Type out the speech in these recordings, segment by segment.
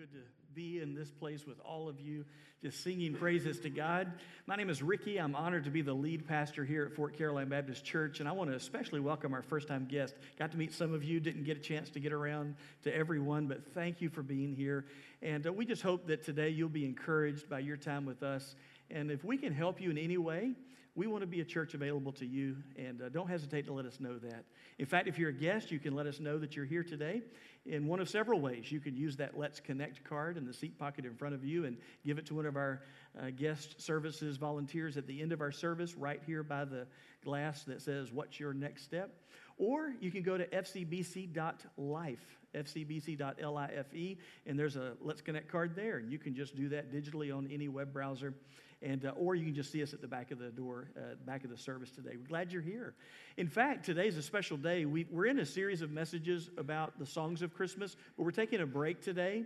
good to be in this place with all of you, just singing praises to God. My name is Ricky. I'm honored to be the lead pastor here at Fort Caroline Baptist Church, and I want to especially welcome our first time guest. Got to meet some of you, didn't get a chance to get around to everyone, but thank you for being here. And uh, we just hope that today you'll be encouraged by your time with us. And if we can help you in any way, we want to be a church available to you, and uh, don't hesitate to let us know that. In fact, if you're a guest, you can let us know that you're here today in one of several ways. You can use that Let's Connect card in the seat pocket in front of you and give it to one of our uh, guest services volunteers at the end of our service, right here by the glass that says, What's your next step? Or you can go to fcbc.life, fcbc.life, and there's a Let's Connect card there, and you can just do that digitally on any web browser and uh, or you can just see us at the back of the door, uh, back of the service today. We're glad you're here. In fact, today is a special day. We, we're in a series of messages about the songs of Christmas, but we're taking a break today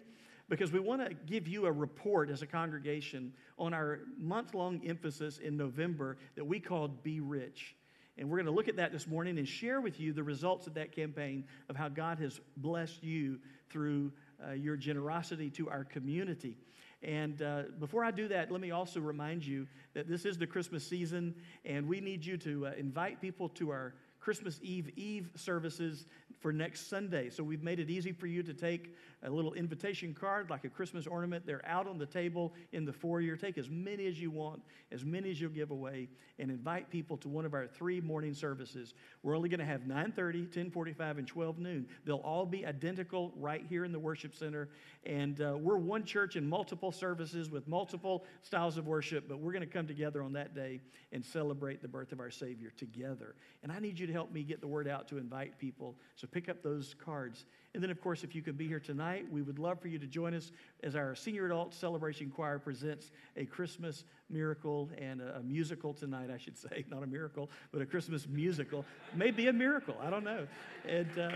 because we want to give you a report as a congregation on our month long emphasis in November that we called Be Rich. And we're going to look at that this morning and share with you the results of that campaign of how God has blessed you through uh, your generosity to our community. And uh, before I do that, let me also remind you that this is the Christmas season, and we need you to uh, invite people to our Christmas Eve Eve services for next Sunday. So we've made it easy for you to take a little invitation card, like a Christmas ornament. They're out on the table in the foyer. Take as many as you want, as many as you'll give away, and invite people to one of our three morning services. We're only going to have 9:30, 10:45, and 12 noon. They'll all be identical right here in the worship center. And uh, we're one church in multiple services with multiple styles of worship, but we're going to come together on that day and celebrate the birth of our Savior together. And I need you to help me get the word out to invite people. So pick up those cards. And then, of course, if you could be here tonight, we would love for you to join us as our senior adult celebration choir presents a Christmas miracle and a, a musical tonight, I should say. Not a miracle, but a Christmas musical. Maybe a miracle. I don't know. And, uh,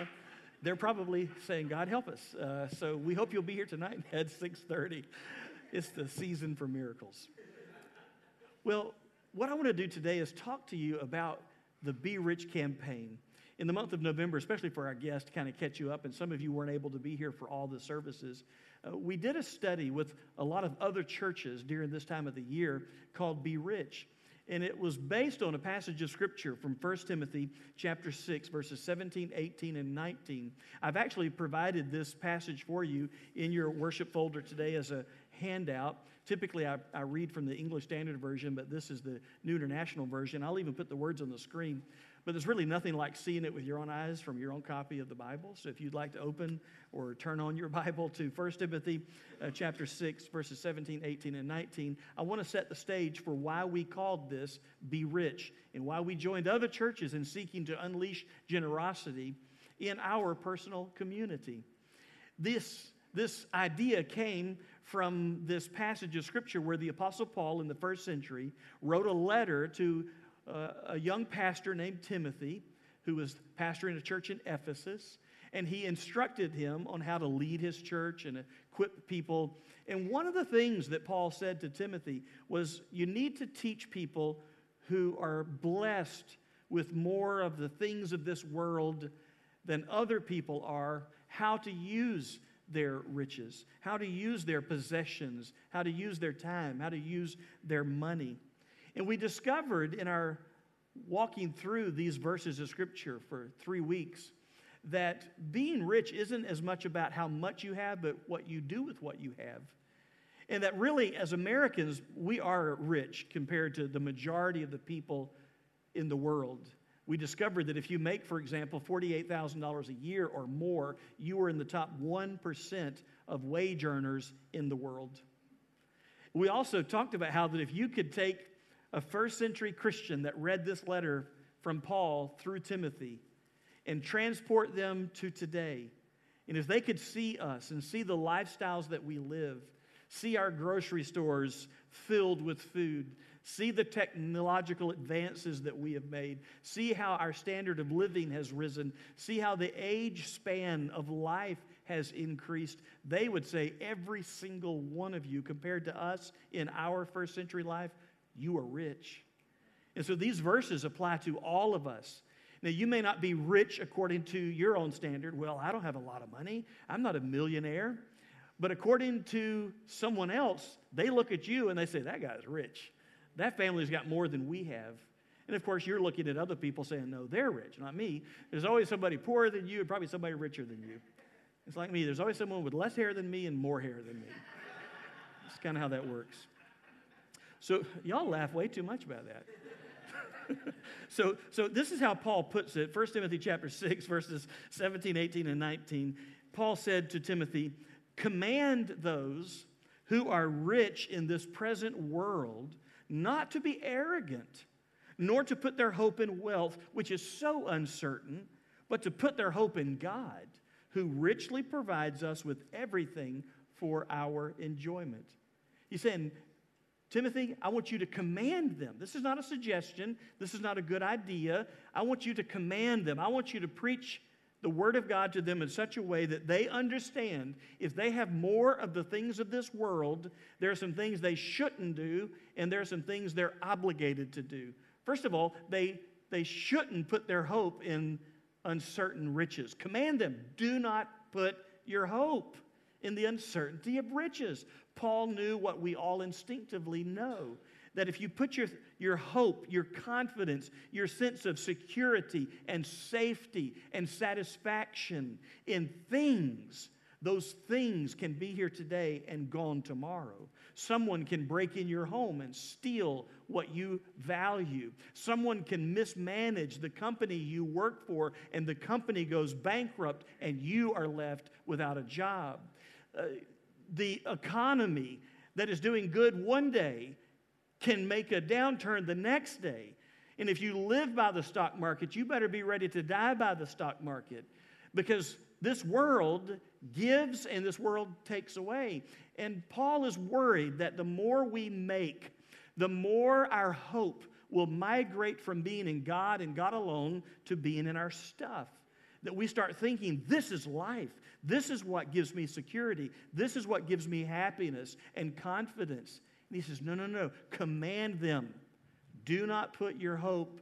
they're probably saying, God help us. Uh, so we hope you'll be here tonight at 6.30. It's the season for miracles. Well, what I want to do today is talk to you about the Be Rich campaign. In the month of November, especially for our guests, to kind of catch you up, and some of you weren't able to be here for all the services, uh, we did a study with a lot of other churches during this time of the year called Be Rich. And it was based on a passage of scripture from 1 Timothy chapter 6, verses 17, 18, and 19. I've actually provided this passage for you in your worship folder today as a handout. Typically, I, I, read from the English Standard Version, but this is the New International Version. I'll even put the words on the screen. But there's really nothing like seeing it with your own eyes from your own copy of the Bible. So if you'd like to open or turn on your Bible to 1 Timothy uh, chapter 6, verses 17, 18, and 19, I want to set the stage for why we called this Be Rich and why we joined other churches in seeking to unleash generosity in our personal community. This, this idea came from this passage of scripture where the Apostle Paul in the first century wrote a letter to uh, a young pastor named Timothy who was pastoring a church in Ephesus. And he instructed him on how to lead his church and equip people. And one of the things that Paul said to Timothy was you need to teach people who are blessed with more of the things of this world than other people are how to use their riches, how to use their possessions, how to use their time, how to use their money. And we discovered in our walking through these verses of Scripture for three weeks that being rich isn't as much about how much you have, but what you do with what you have. And that really, as Americans, we are rich compared to the majority of the people in the world we discovered that if you make, for example, $48,000 a year or more, you are in the top 1% of wage earners in the world. We also talked about how that if you could take a first century Christian that read this letter from Paul through Timothy and transport them to today, and if they could see us and see the lifestyles that we live, see our grocery stores filled with food, See the technological advances that we have made. See how our standard of living has risen. See how the age span of life has increased. They would say, every single one of you, compared to us in our first century life, you are rich. And so these verses apply to all of us. Now, you may not be rich according to your own standard. Well, I don't have a lot of money, I'm not a millionaire. But according to someone else, they look at you and they say, That guy's rich. That family's got more than we have. And of course, you're looking at other people saying, No, they're rich, not me. There's always somebody poorer than you and probably somebody richer than you. It's like me. There's always someone with less hair than me and more hair than me. That's kind of how that works. So, y'all laugh way too much about that. so, so this is how Paul puts it. 1 Timothy chapter 6, verses 17, 18, and 19. Paul said to Timothy, Command those who are rich in this present world not to be arrogant, nor to put their hope in wealth, which is so uncertain, but to put their hope in God, who richly provides us with everything for our enjoyment. He's saying, Timothy, I want you to command them. This is not a suggestion. This is not a good idea. I want you to command them. I want you to preach the Word of God to them in such a way that they understand if they have more of the things of this world, there are some things they shouldn't do, and there are some things they're obligated to do. First of all, they, they shouldn't put their hope in uncertain riches. Command them, do not put your hope in the uncertainty of riches. Paul knew what we all instinctively know that if you put your, your hope, your confidence, your sense of security and safety and satisfaction in things, those things can be here today and gone tomorrow. Someone can break in your home and steal what you value. Someone can mismanage the company you work for, and the company goes bankrupt, and you are left without a job. Uh, the economy that is doing good one day can make a downturn the next day. And if you live by the stock market, you better be ready to die by the stock market because this world gives and this world takes away. And Paul is worried that the more we make, the more our hope will migrate from being in God and God alone to being in our stuff. That we start thinking, this is life. This is what gives me security. This is what gives me happiness and confidence. And he says, No, no, no. Command them. Do not put your hope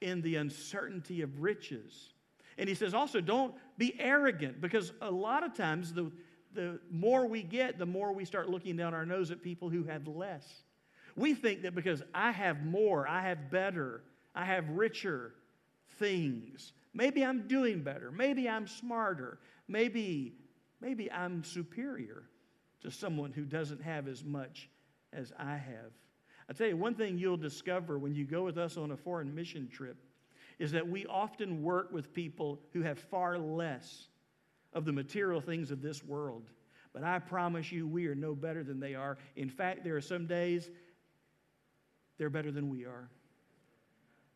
in the uncertainty of riches. And he says also, don't be arrogant because a lot of times the, the more we get, the more we start looking down our nose at people who have less. We think that because I have more, I have better, I have richer things, maybe I'm doing better, maybe I'm smarter, maybe, maybe I'm superior to someone who doesn't have as much as I have. I tell you, one thing you'll discover when you go with us on a foreign mission trip is that we often work with people who have far less of the material things of this world. But I promise you, we are no better than they are. In fact, there are some days they're better than we are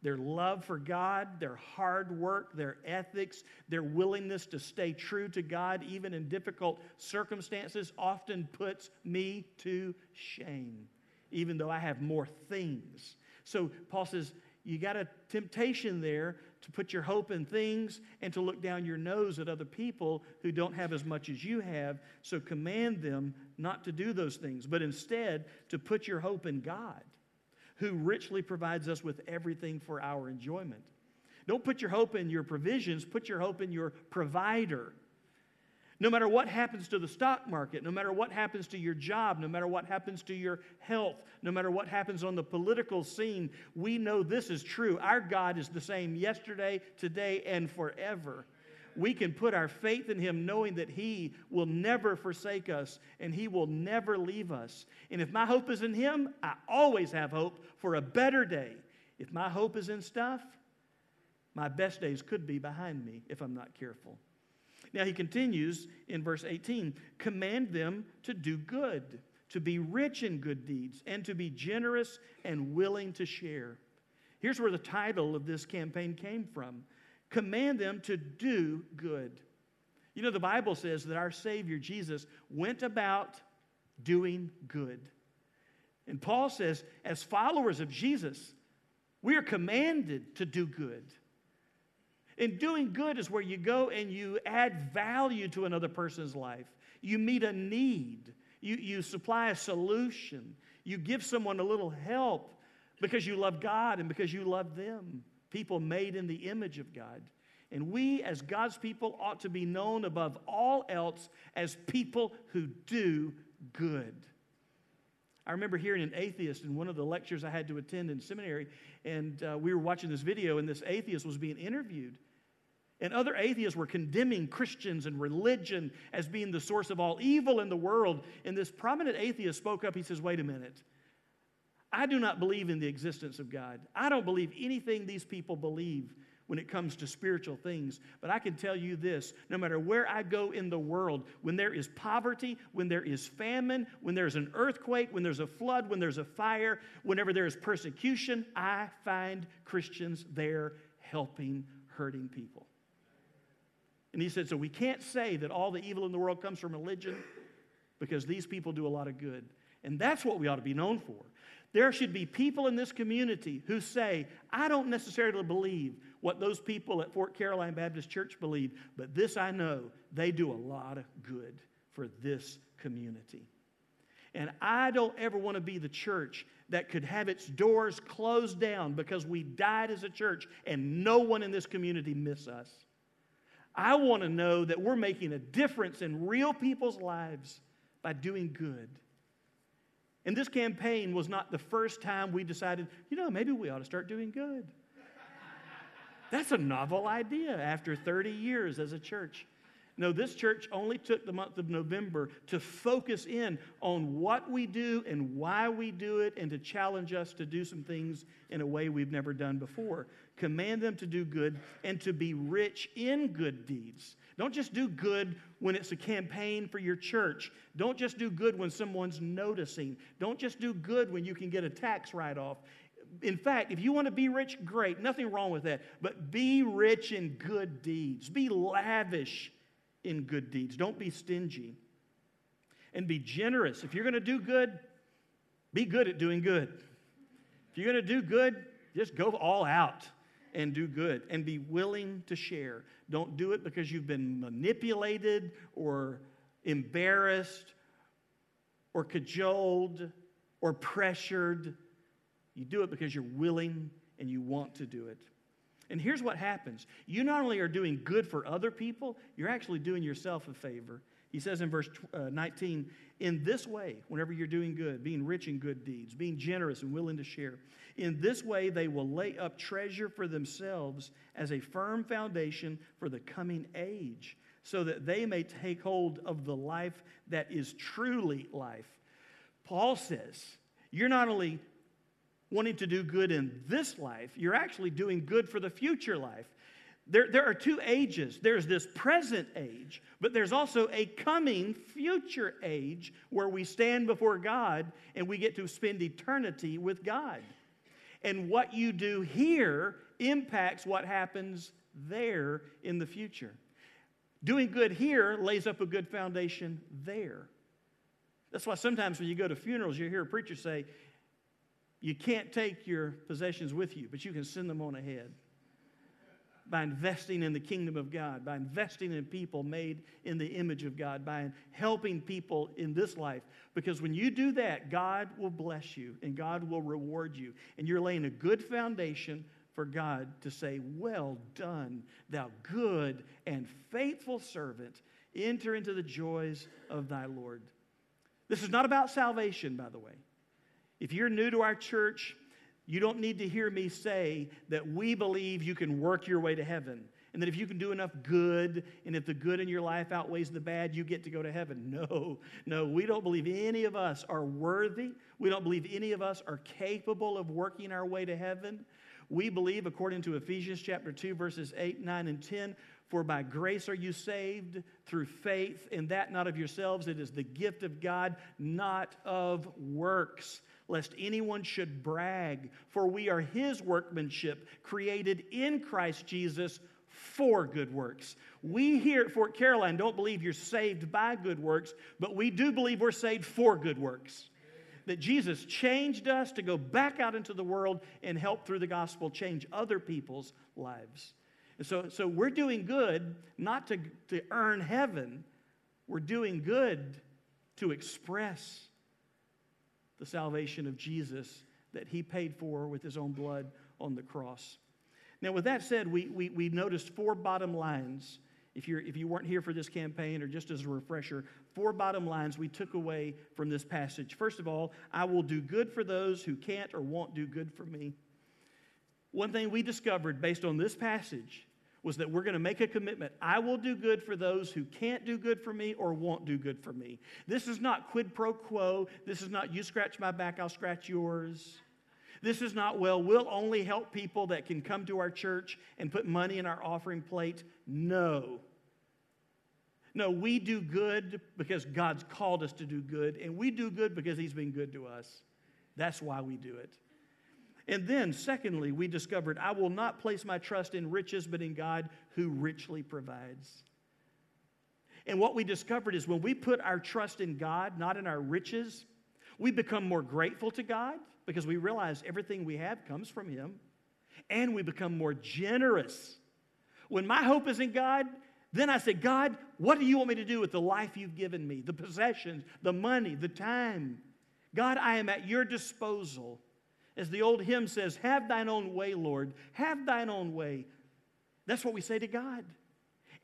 their love for God, their hard work, their ethics, their willingness to stay true to God, even in difficult circumstances, often puts me to shame, even though I have more things. So Paul says, you got a temptation there to put your hope in things and to look down your nose at other people who don't have as much as you have. So command them not to do those things, but instead to put your hope in God who richly provides us with everything for our enjoyment. Don't put your hope in your provisions, put your hope in your provider. No matter what happens to the stock market, no matter what happens to your job, no matter what happens to your health, no matter what happens on the political scene, we know this is true. Our God is the same yesterday, today, and forever we can put our faith in Him knowing that He will never forsake us and He will never leave us. And if my hope is in Him, I always have hope for a better day. If my hope is in stuff, my best days could be behind me if I'm not careful. Now he continues in verse 18 command them to do good, to be rich in good deeds, and to be generous and willing to share. Here's where the title of this campaign came from command them to do good. You know, the Bible says that our Savior Jesus went about doing good. And Paul says, as followers of Jesus, we are commanded to do good. And doing good is where you go and you add value to another person's life. You meet a need, you, you supply a solution, you give someone a little help because you love God and because you love them people made in the image of God. And we, as God's people, ought to be known above all else as people who do good. I remember hearing an atheist in one of the lectures I had to attend in seminary, and uh, we were watching this video, and this atheist was being interviewed. And other atheists were condemning Christians and religion as being the source of all evil in the world. And this prominent atheist spoke up. He says, Wait a minute. I do not believe in the existence of God. I don't believe anything these people believe when it comes to spiritual things. But I can tell you this no matter where I go in the world, when there is poverty, when there is famine, when there's an earthquake, when there's a flood, when there's a fire, whenever there is persecution, I find Christians there helping hurting people. And he said, So we can't say that all the evil in the world comes from religion because these people do a lot of good. And that's what we ought to be known for. There should be people in this community who say, I don't necessarily believe what those people at Fort Caroline Baptist Church believe, but this I know they do a lot of good for this community. And I don't ever want to be the church that could have its doors closed down because we died as a church and no one in this community miss us. I want to know that we're making a difference in real people's lives by doing good. And this campaign was not the first time we decided, you know, maybe we ought to start doing good. That's a novel idea after 30 years as a church. No, this church only took the month of November to focus in on what we do and why we do it and to challenge us to do some things in a way we've never done before. Command them to do good and to be rich in good deeds. Don't just do good when it's a campaign for your church. Don't just do good when someone's noticing. Don't just do good when you can get a tax write off. In fact, if you want to be rich, great, nothing wrong with that. But be rich in good deeds, be lavish in good deeds. Don't be stingy. And be generous. If you're going to do good, be good at doing good. If you're going to do good, just go all out and do good and be willing to share. Don't do it because you've been manipulated or embarrassed or cajoled or pressured. You do it because you're willing and you want to do it. And here's what happens you not only are doing good for other people, you're actually doing yourself a favor. He says in verse uh, 19, in this way, whenever you're doing good, being rich in good deeds, being generous and willing to share, in this way they will lay up treasure for themselves as a firm foundation for the coming age, so that they may take hold of the life that is truly life. Paul says, you're not only wanting to do good in this life, you're actually doing good for the future life. There, there are two ages. There's this present age, but there's also a coming future age where we stand before God and we get to spend eternity with God. And what you do here impacts what happens there in the future. Doing good here lays up a good foundation there. That's why sometimes when you go to funerals, you hear a preacher say, You can't take your possessions with you, but you can send them on ahead by investing in the kingdom of God, by investing in people made in the image of God, by helping people in this life. Because when you do that, God will bless you and God will reward you. And you're laying a good foundation for God to say, Well done, thou good and faithful servant. Enter into the joys of thy Lord. This is not about salvation, by the way. If you're new to our church, you don't need to hear me say that we believe you can work your way to heaven. And that if you can do enough good, and if the good in your life outweighs the bad, you get to go to heaven. No, no, we don't believe any of us are worthy. We don't believe any of us are capable of working our way to heaven. We believe, according to Ephesians chapter 2, verses 8, 9, and 10, for by grace are you saved through faith, and that not of yourselves. It is the gift of God, not of works lest anyone should brag. For we are his workmanship, created in Christ Jesus for good works. We here at Fort Caroline don't believe you're saved by good works, but we do believe we're saved for good works. That Jesus changed us to go back out into the world and help through the gospel change other people's lives. And so, so we're doing good not to, to earn heaven, we're doing good to express the salvation of Jesus that he paid for with his own blood on the cross. Now, with that said, we, we, we noticed four bottom lines. If, you're, if you weren't here for this campaign, or just as a refresher, four bottom lines we took away from this passage. First of all, I will do good for those who can't or won't do good for me. One thing we discovered based on this passage was that we're going to make a commitment. I will do good for those who can't do good for me or won't do good for me. This is not quid pro quo. This is not you scratch my back, I'll scratch yours. This is not, well, we'll only help people that can come to our church and put money in our offering plate. No. No, we do good because God's called us to do good, and we do good because He's been good to us. That's why we do it. And then, secondly, we discovered I will not place my trust in riches, but in God who richly provides. And what we discovered is when we put our trust in God, not in our riches, we become more grateful to God because we realize everything we have comes from Him. And we become more generous. When my hope is in God, then I say, God, what do you want me to do with the life you've given me, the possessions, the money, the time? God, I am at your disposal. As the old hymn says, Have thine own way, Lord. Have thine own way. That's what we say to God.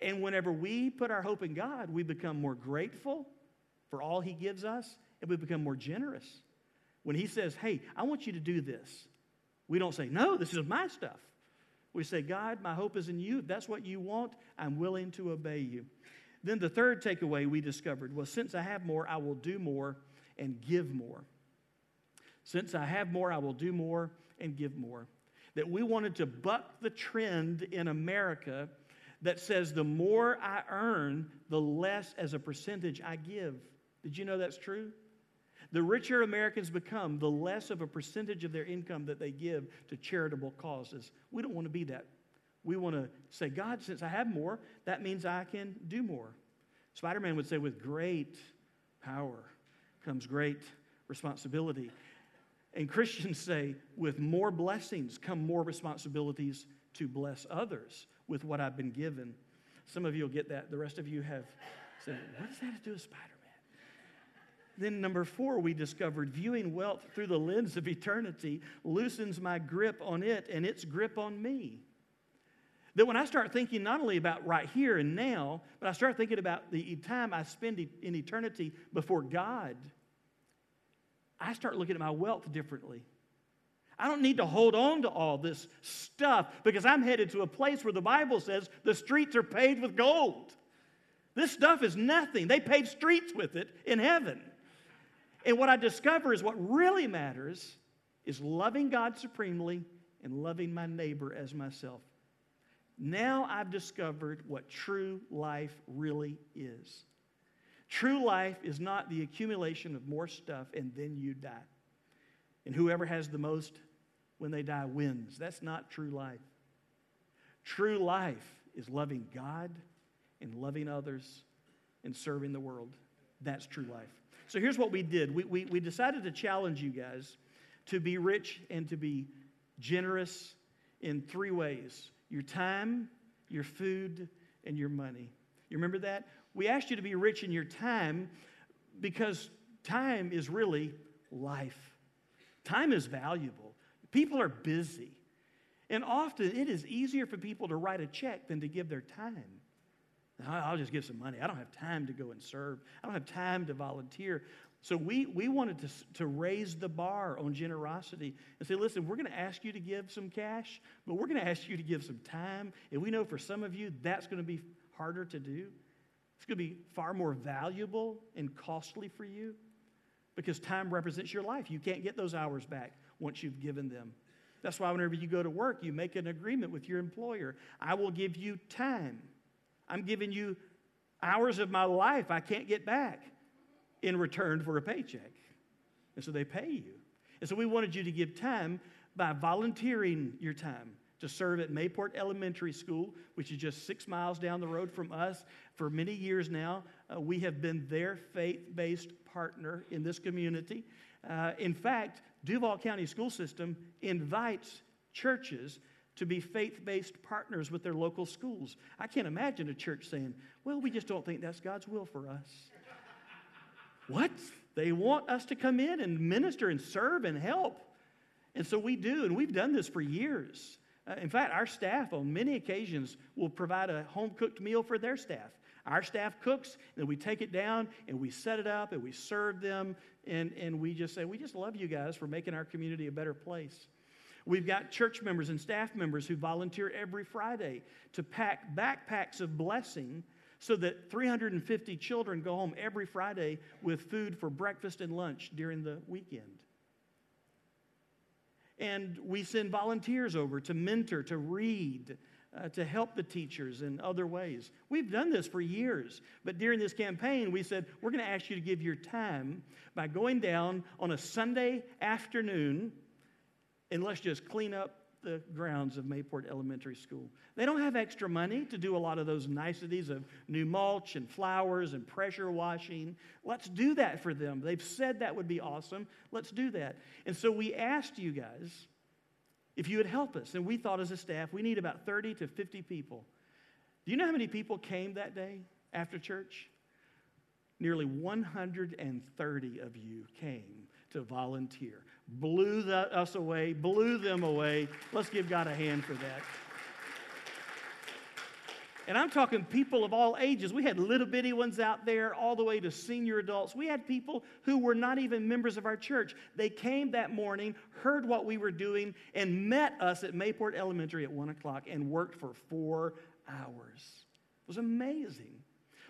And whenever we put our hope in God, we become more grateful for all He gives us and we become more generous. When He says, Hey, I want you to do this, we don't say, No, this is my stuff. We say, God, my hope is in you. If that's what you want, I'm willing to obey you. Then the third takeaway we discovered was since I have more, I will do more and give more. Since I have more, I will do more and give more. That we wanted to buck the trend in America that says the more I earn, the less as a percentage I give. Did you know that's true? The richer Americans become, the less of a percentage of their income that they give to charitable causes. We don't want to be that. We want to say, God, since I have more, that means I can do more. Spider Man would say, with great power comes great responsibility. And Christians say, with more blessings come more responsibilities to bless others with what I've been given. Some of you will get that. The rest of you have said, what does that have to do with Spider Man? Then, number four, we discovered viewing wealth through the lens of eternity loosens my grip on it and its grip on me. That when I start thinking not only about right here and now, but I start thinking about the time I spend in eternity before God I start looking at my wealth differently. I don't need to hold on to all this stuff because I'm headed to a place where the Bible says the streets are paved with gold. This stuff is nothing. They paved streets with it in heaven. And what I discover is what really matters is loving God supremely and loving my neighbor as myself. Now I've discovered what true life really is. True life is not the accumulation of more stuff and then you die. And whoever has the most when they die wins. That's not true life. True life is loving God and loving others and serving the world. That's true life. So here's what we did we, we, we decided to challenge you guys to be rich and to be generous in three ways your time, your food, and your money. You remember that? We asked you to be rich in your time because time is really life. Time is valuable. People are busy. And often it is easier for people to write a check than to give their time. I'll just give some money. I don't have time to go and serve. I don't have time to volunteer. So we, we wanted to, to raise the bar on generosity and say, listen, we're going to ask you to give some cash, but we're going to ask you to give some time. And we know for some of you that's going to be harder to do. It's going to be far more valuable and costly for you because time represents your life. You can't get those hours back once you've given them. That's why whenever you go to work, you make an agreement with your employer. I will give you time. I'm giving you hours of my life I can't get back in return for a paycheck. And so they pay you. And so we wanted you to give time by volunteering your time to serve at Mayport Elementary School, which is just six miles down the road from us. For many years now, uh, we have been their faith based partner in this community. Uh, in fact, Duval County School System invites churches to be faith based partners with their local schools. I can't imagine a church saying, Well, we just don't think that's God's will for us. what? They want us to come in and minister and serve and help. And so we do, and we've done this for years. Uh, in fact, our staff on many occasions will provide a home cooked meal for their staff. Our staff cooks, and we take it down and we set it up and we serve them, and, and we just say, We just love you guys for making our community a better place. We've got church members and staff members who volunteer every Friday to pack backpacks of blessing so that 350 children go home every Friday with food for breakfast and lunch during the weekend. And we send volunteers over to mentor, to read, uh, to help the teachers in other ways. We've done this for years, but during this campaign, we said, we're going to ask you to give your time by going down on a Sunday afternoon and let's just clean up the grounds of Mayport Elementary School. They don't have extra money to do a lot of those niceties of new mulch and flowers and pressure washing. Let's do that for them. They've said that would be awesome. Let's do that. And so we asked you guys if you would help us. And we thought as a staff, we need about 30 to 50 people. Do you know how many people came that day after church? Nearly 130 of you came to volunteer blew the, us away, blew them away. Let's give God a hand for that. And I'm talking people of all ages. We had little bitty ones out there, all the way to senior adults. We had people who were not even members of our church. They came that morning, heard what we were doing, and met us at Mayport Elementary at 1 o'clock and worked for four hours. It was amazing.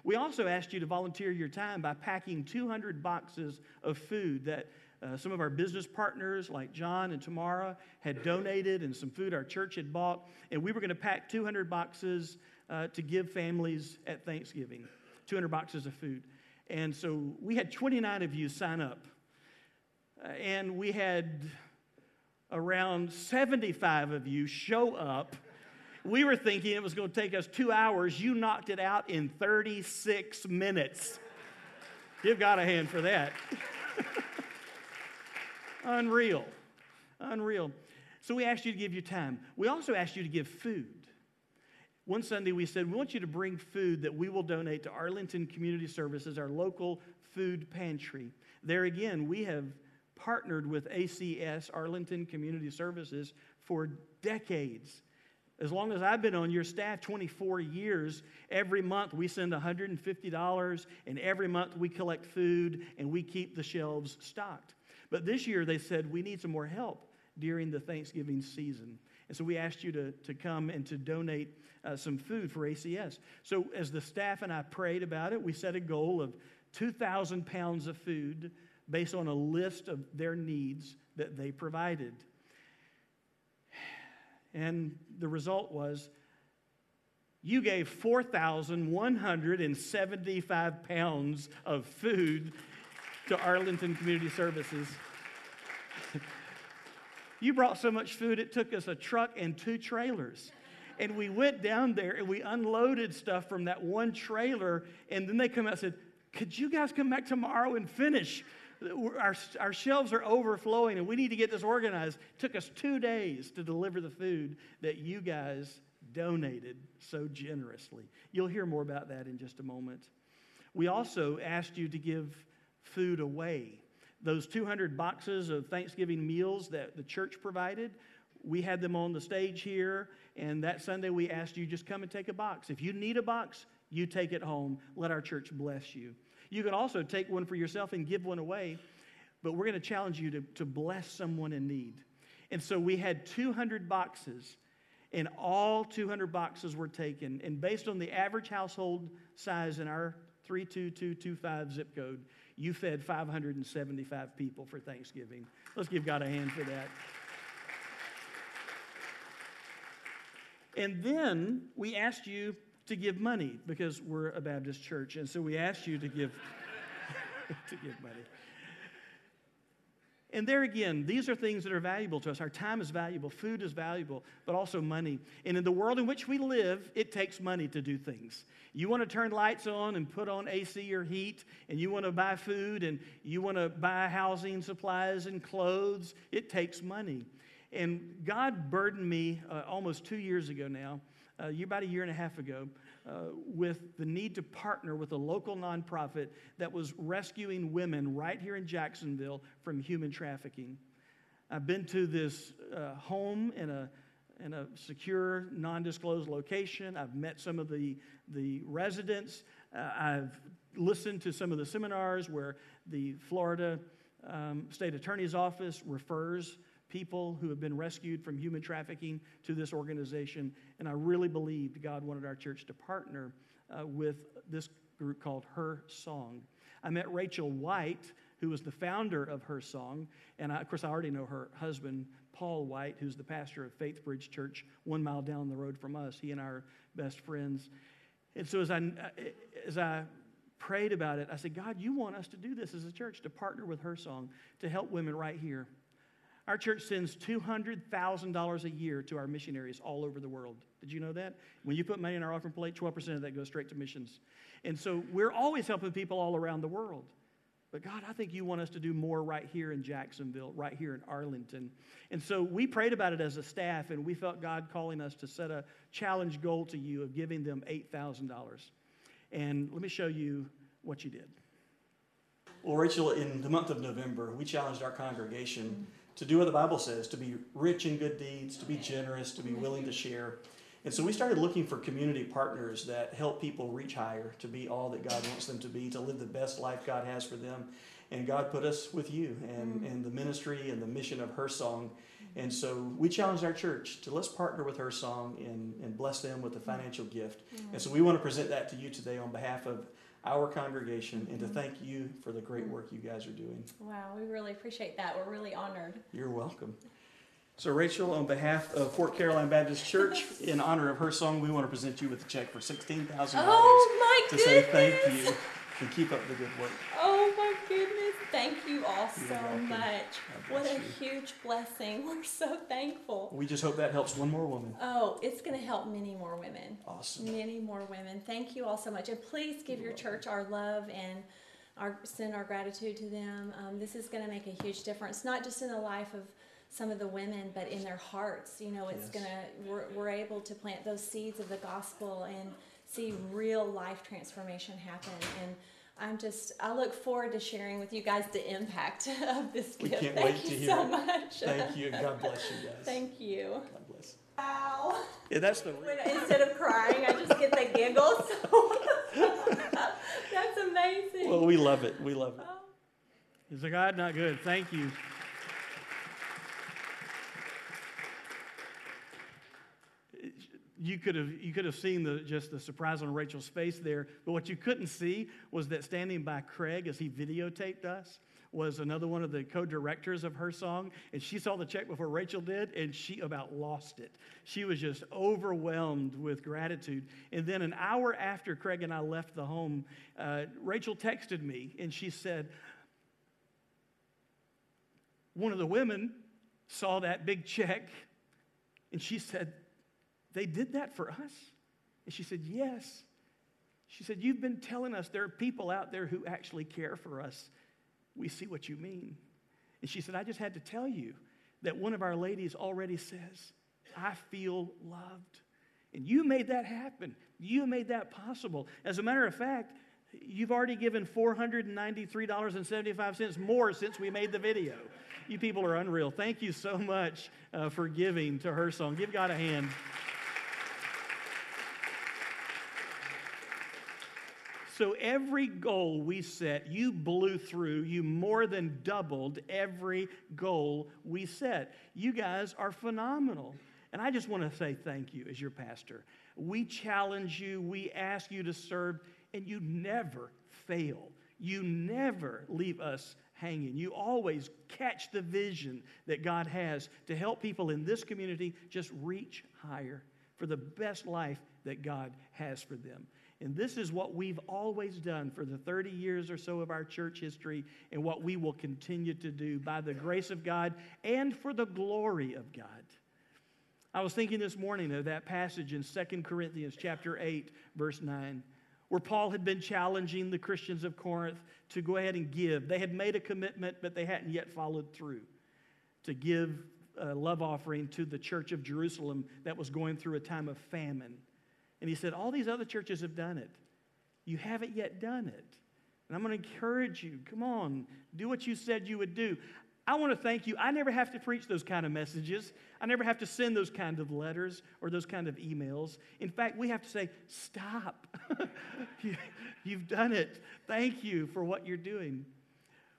We also asked you to volunteer your time by packing 200 boxes of food that uh, some of our business partners, like John and Tamara, had donated and some food our church had bought. And we were going to pack 200 boxes uh, to give families at Thanksgiving 200 boxes of food. And so we had 29 of you sign up. And we had around 75 of you show up. We were thinking it was going to take us two hours. You knocked it out in 36 minutes. Give God a hand for that. Unreal. Unreal. So we asked you to give your time. We also asked you to give food. One Sunday we said, We want you to bring food that we will donate to Arlington Community Services, our local food pantry. There again, we have partnered with ACS, Arlington Community Services, for decades. As long as I've been on your staff, 24 years, every month we send $150, and every month we collect food and we keep the shelves stocked. But this year they said, we need some more help during the Thanksgiving season. And so we asked you to, to come and to donate uh, some food for ACS. So as the staff and I prayed about it, we set a goal of 2,000 pounds of food based on a list of their needs that they provided. And the result was you gave 4,175 pounds of food to Arlington Community Services. you brought so much food, it took us a truck and two trailers. And we went down there and we unloaded stuff from that one trailer. And then they come out and said, Could you guys come back tomorrow and finish? Our, our shelves are overflowing and we need to get this organized. It took us two days to deliver the food that you guys donated so generously. You'll hear more about that in just a moment. We also asked you to give food away. Those 200 boxes of Thanksgiving meals that the church provided, we had them on the stage here, and that Sunday we asked you just come and take a box. If you need a box, you take it home. Let our church bless you. You can also take one for yourself and give one away, but we're going to challenge you to, to bless someone in need. And so we had 200 boxes, and all 200 boxes were taken. And based on the average household size in our 32225 zip code, you fed 575 people for Thanksgiving. Let's give God a hand for that. And then we asked you to give money because we're a Baptist church. And so we asked you to give to give money. And there again, these are things that are valuable to us. Our time is valuable, food is valuable, but also money. And in the world in which we live, it takes money to do things. You want to turn lights on and put on AC or heat, and you want to buy food, and you want to buy housing supplies and clothes, it takes money. And God burdened me uh, almost two years ago now, uh, about a year and a half ago, uh, with the need to partner with a local nonprofit that was rescuing women right here in Jacksonville from human trafficking. I've been to this uh, home in a in a secure, non disclosed location. I've met some of the, the residents. Uh, I've listened to some of the seminars where the Florida um, State Attorney's Office refers people who have been rescued from human trafficking to this organization. And I really believed God wanted our church to partner uh, with this group called Her Song. I met Rachel White, who was the founder of Her Song. And I, of course, I already know her husband, Paul White, who's the pastor of Faith Bridge Church, one mile down the road from us. He and I are best friends. And so as I, as I prayed about it, I said, God, you want us to do this as a church, to partner with Her Song to help women right here. Our church sends $200,000 a year to our missionaries all over the world. Did you know that? When you put money in our offering plate, 12% of that goes straight to missions. And so we're always helping people all around the world. But God, I think you want us to do more right here in Jacksonville, right here in Arlington. And so we prayed about it as a staff, and we felt God calling us to set a challenge goal to you of giving them $8,000. And let me show you what you did. Well, Rachel, in the month of November, we challenged our congregation to do what the Bible says to be rich in good deeds, to be generous, to be willing to share. And so we started looking for community partners that help people reach higher, to be all that God wants them to be, to live the best life God has for them. And God put us with you and, mm. and the ministry and the mission of Her Song. And so we challenged our church to let's partner with Her Song and, and bless them with a mm. financial gift. And mm. so we want to present that to you today on behalf of our congregation and to mm-hmm. thank you for the great mm-hmm. work you guys are doing. Wow, we really appreciate that. We're really honored. You're welcome. So, Rachel, on behalf of Fort Caroline Baptist Church, in honor of her song, we want to present you with a check for sixteen thousand dollars Oh to goodness! say thank you and keep up the good work. Oh my goodness! Thank you all You're so welcome. much. What a you. huge blessing. We're so thankful. We just hope that helps one more woman. Oh, it's going to help many more women. Awesome. Many more women. Thank you all so much. And please give You're your church our love and our send our gratitude to them. Um, this is going to make a huge difference, not just in the life of some of the women, but in their hearts. You know, it's Yes. going to, we're, we're able to plant those seeds of the gospel and see real life transformation happen. And I'm just, I look forward to sharing with you guys the impact of this We gift. can't Thank wait you to hear so it. much. Thank you, and God bless you guys. Thank you. God bless. Wow. Yeah, that's the. When, instead of crying, I just get the giggles. That's amazing. Well, we love it. We love it. Oh. Is the God not good? Thank you. You could have you could have seen the just the surprise on Rachel's face there, but what you couldn't see was that standing by Craig as he videotaped us was another one of the co-directors of her song, and she saw the check before Rachel did, and she about lost it. She was just overwhelmed with gratitude. And then an hour after Craig and I left the home, uh, Rachel texted me, and she said, one of the women saw that big check and she said, They did that for us? And she said, Yes. She said, You've been telling us there are people out there who actually care for us. We see what you mean. And she said, I just had to tell you that one of our ladies already says, I feel loved. And you made that happen. You made that possible. As a matter of fact, you've already given $493.75 more since we made the video. You people are unreal. Thank you so much uh, for giving to her song. Give God a hand. So every goal we set, you blew through. You more than doubled every goal we set. You guys are phenomenal. And I just want to say thank you as your pastor. We challenge you, we ask you to serve, and you never fail. You never leave us hanging. You always catch the vision that God has to help people in this community just reach higher for the best life that God has for them. And this is what we've always done for the 30 years or so of our church history, and what we will continue to do by the grace of God and for the glory of God. I was thinking this morning of that passage in 2 Corinthians chapter 8, verse 9, where Paul had been challenging the Christians of Corinth to go ahead and give. They had made a commitment, but they hadn't yet followed through to give a love offering to the church of Jerusalem that was going through a time of famine. And he said, All these other churches have done it. You haven't yet done it. And I'm going to encourage you come on, do what you said you would do. I want to thank you. I never have to preach those kind of messages. I never have to send those kind of letters or those kind of emails. In fact, we have to say, stop. you, have done it. Thank you for what you're doing.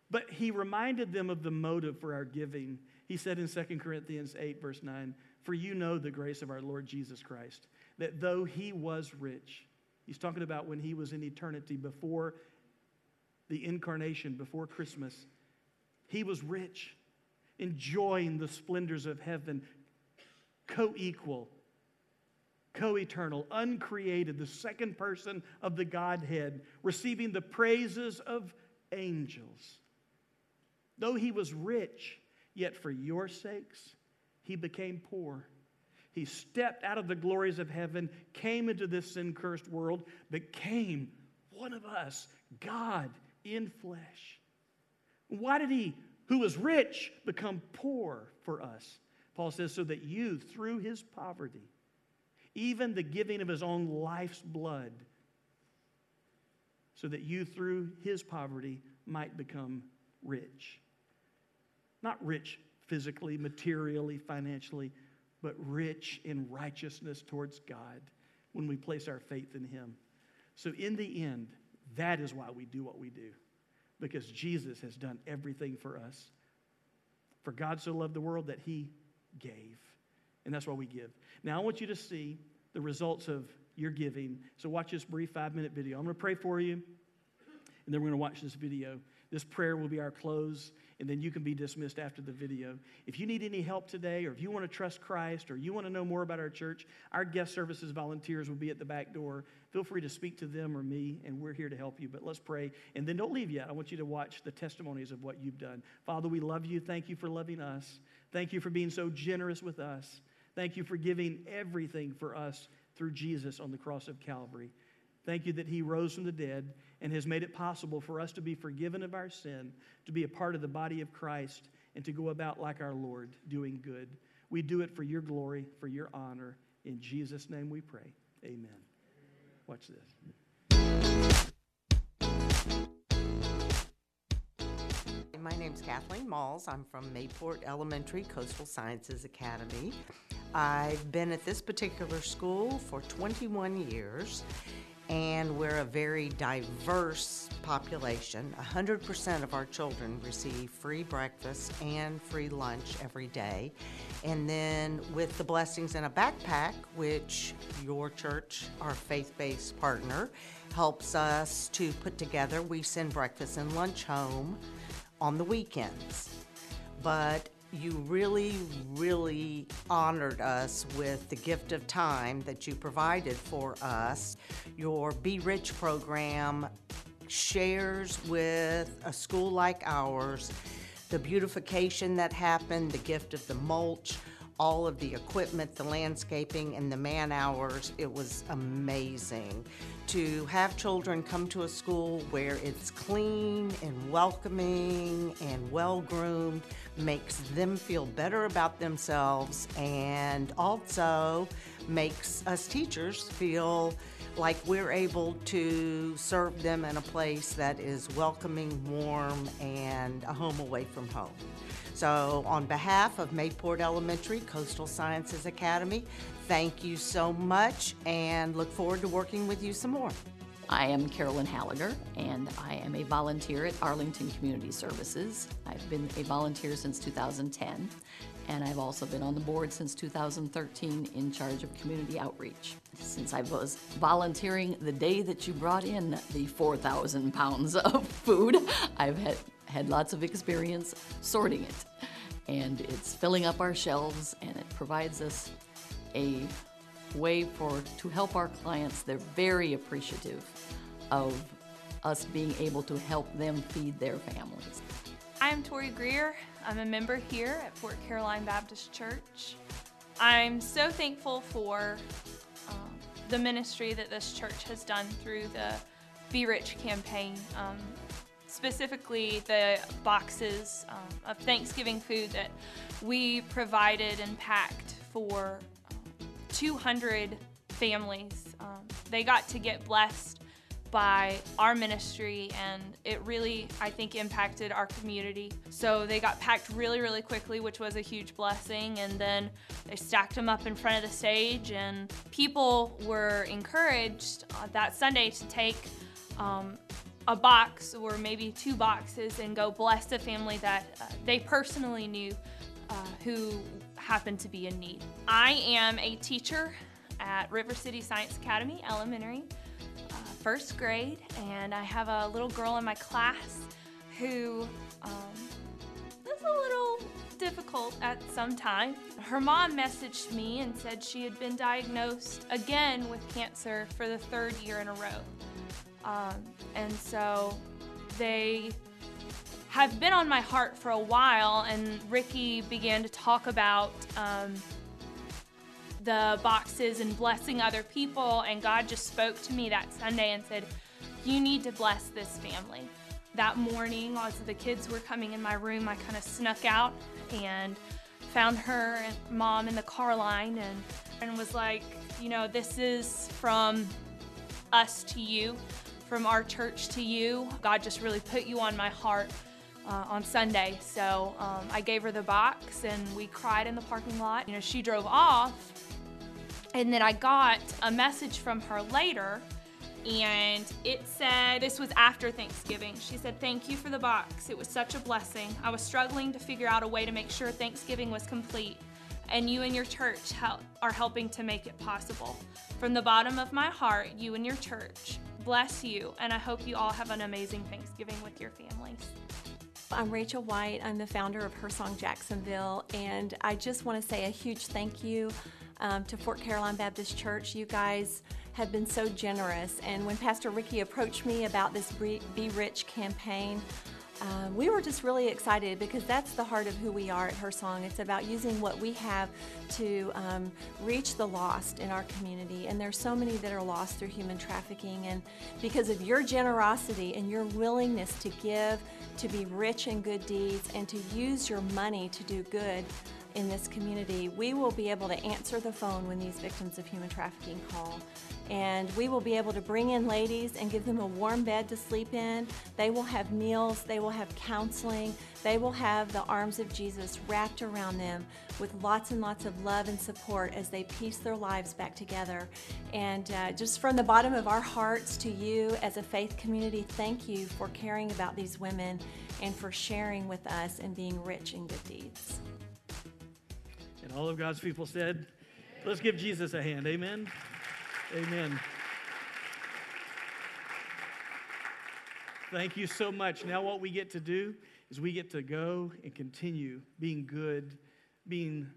But he reminded them of the motive for our giving. He said in 2 Corinthians 8, verse 9, For you know the grace of our Lord Jesus Christ, that though he was rich, he's talking about when he was in eternity before the incarnation, before Christmas, he was rich, enjoying the splendors of heaven, co equal, co eternal, uncreated, the second person of the Godhead, receiving the praises of angels. Though he was rich, yet for your sakes, he became poor. He stepped out of the glories of heaven, came into this sin cursed world, became one of us, God in flesh. Why did he, who was rich, become poor for us? Paul says, so that you, through his poverty, even the giving of his own life's blood, so that you, through his poverty, might become rich. Not rich physically, materially, financially, but rich in righteousness towards God when we place our faith in him. So, in the end, that is why we do what we do because Jesus has done everything for us. For God so loved the world that he gave. And that's why we give. Now, I want you to see the results of your giving. So, watch this brief five minute video. I'm going to pray for you, and then we're going to watch this video. This prayer will be our close, and then you can be dismissed after the video. If you need any help today, or if you want to trust Christ, or you want to know more about our church, our guest services volunteers will be at the back door. Feel free to speak to them or me, and we're here to help you. But let's pray, and then don't leave yet. I want you to watch the testimonies of what you've done. Father, we love you. Thank you for loving us. Thank you for being so generous with us. Thank you for giving everything for us through Jesus on the cross of Calvary. Thank you that He rose from the dead and has made it possible for us to be forgiven of our sin, to be a part of the body of Christ, and to go about like our Lord, doing good. We do it for your glory, for your honor. In Jesus' name we pray. Amen. Watch this. My name is Kathleen Malls. I'm from Mayport Elementary Coastal Sciences Academy. I've been at this particular school for 21 years and we're a very diverse population. 100% of our children receive free breakfast and free lunch every day. And then with the Blessings in a Backpack, which your church, our faith based partner, helps us to put together, we send breakfast and lunch home on the weekends. But you really, really honored us with the gift of time that you provided for us. Your Be Rich program shares with a school like ours the beautification that happened, the gift of the mulch, all of the equipment, the landscaping, and the man hours. It was amazing to have children come to a school where it's clean and welcoming and well groomed makes them feel better about themselves and also makes us teachers feel like we're able to serve them in a place that is welcoming, warm, and a home away from home. So, on behalf of Mayport Elementary Coastal Sciences Academy, thank you so much and look forward to working with you some more. I am Carolyn Halliger, and I am a volunteer at Arlington Community Services. I've been a volunteer since 2010, and I've also been on the board since 2013 in charge of community outreach. Since I was volunteering the day that you brought in the 4,000 pounds of food, I've had, had lots of experience sorting it. And it's filling up our shelves, and it provides us a way for to help our clients. They're very appreciative of us being able to help them feed their families. I'm Tori Greer. I'm a member here at Fort Caroline Baptist Church. I'm so thankful for um, the ministry that this church has done through the Be Rich campaign. Um, specifically, the boxes um, of Thanksgiving food that we provided and packed for 200 families. Um, they got to get blessed by our ministry and it really I think impacted our community. So they got packed really really quickly which was a huge blessing and then they stacked them up in front of the stage and people were encouraged uh, that Sunday to take um, a box or maybe two boxes and go bless a family that uh, they personally knew uh, who happened to be in need. I am a teacher at River City Science Academy Elementary, uh, first grade, and I have a little girl in my class who um, is a little difficult at some time. Her mom messaged me and said she had been diagnosed again with cancer for the third year in a row. Um, and so they have been on my heart for a while, and Ricky began to talk about um, the boxes and blessing other people. And God just spoke to me that Sunday and said, You need to bless this family. That morning, as the kids were coming in my room, I kind of snuck out and found her and mom in the car line and, and was like, You know, this is from us to you, from our church to you. God just really put you on my heart. Uh, on Sunday. So um, I gave her the box and we cried in the parking lot. You know, she drove off and then I got a message from her later, and it said, This was after Thanksgiving. She said, Thank you for the box. It was such a blessing. I was struggling to figure out a way to make sure Thanksgiving was complete, and you and your church help, are helping to make it possible. From the bottom of my heart, you and your church, bless you, and I hope you all have an amazing Thanksgiving with your families. I'm Rachel White. I'm the founder of Her Song Jacksonville, and I just want to say a huge thank you um, to Fort Caroline Baptist Church. You guys have been so generous, and when Pastor Ricky approached me about this Be Rich campaign, um, we were just really excited because that's the heart of who we are at Her Song. It's about using what we have to um, reach the lost in our community. And there's so many that are lost through human trafficking. And because of your generosity and your willingness to give, to be rich in good deeds, and to use your money to do good, in this community, we will be able to answer the phone when these victims of human trafficking call. And we will be able to bring in ladies and give them a warm bed to sleep in. They will have meals, they will have counseling, they will have the arms of Jesus wrapped around them with lots and lots of love and support as they piece their lives back together. And uh, just from the bottom of our hearts to you as a faith community, thank you for caring about these women and for sharing with us and being rich in good deeds. And all of God's people said, let's give Jesus a hand. Amen. Amen. Thank you so much. Now, what we get to do is we get to go and continue being good, being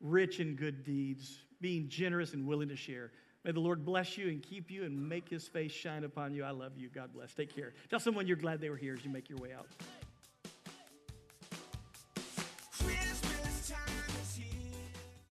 rich in good deeds, being generous and willing to share. May the Lord bless you and keep you and make his face shine upon you. I love you. God bless. Take care. Tell someone you're glad they were here as you make your way out.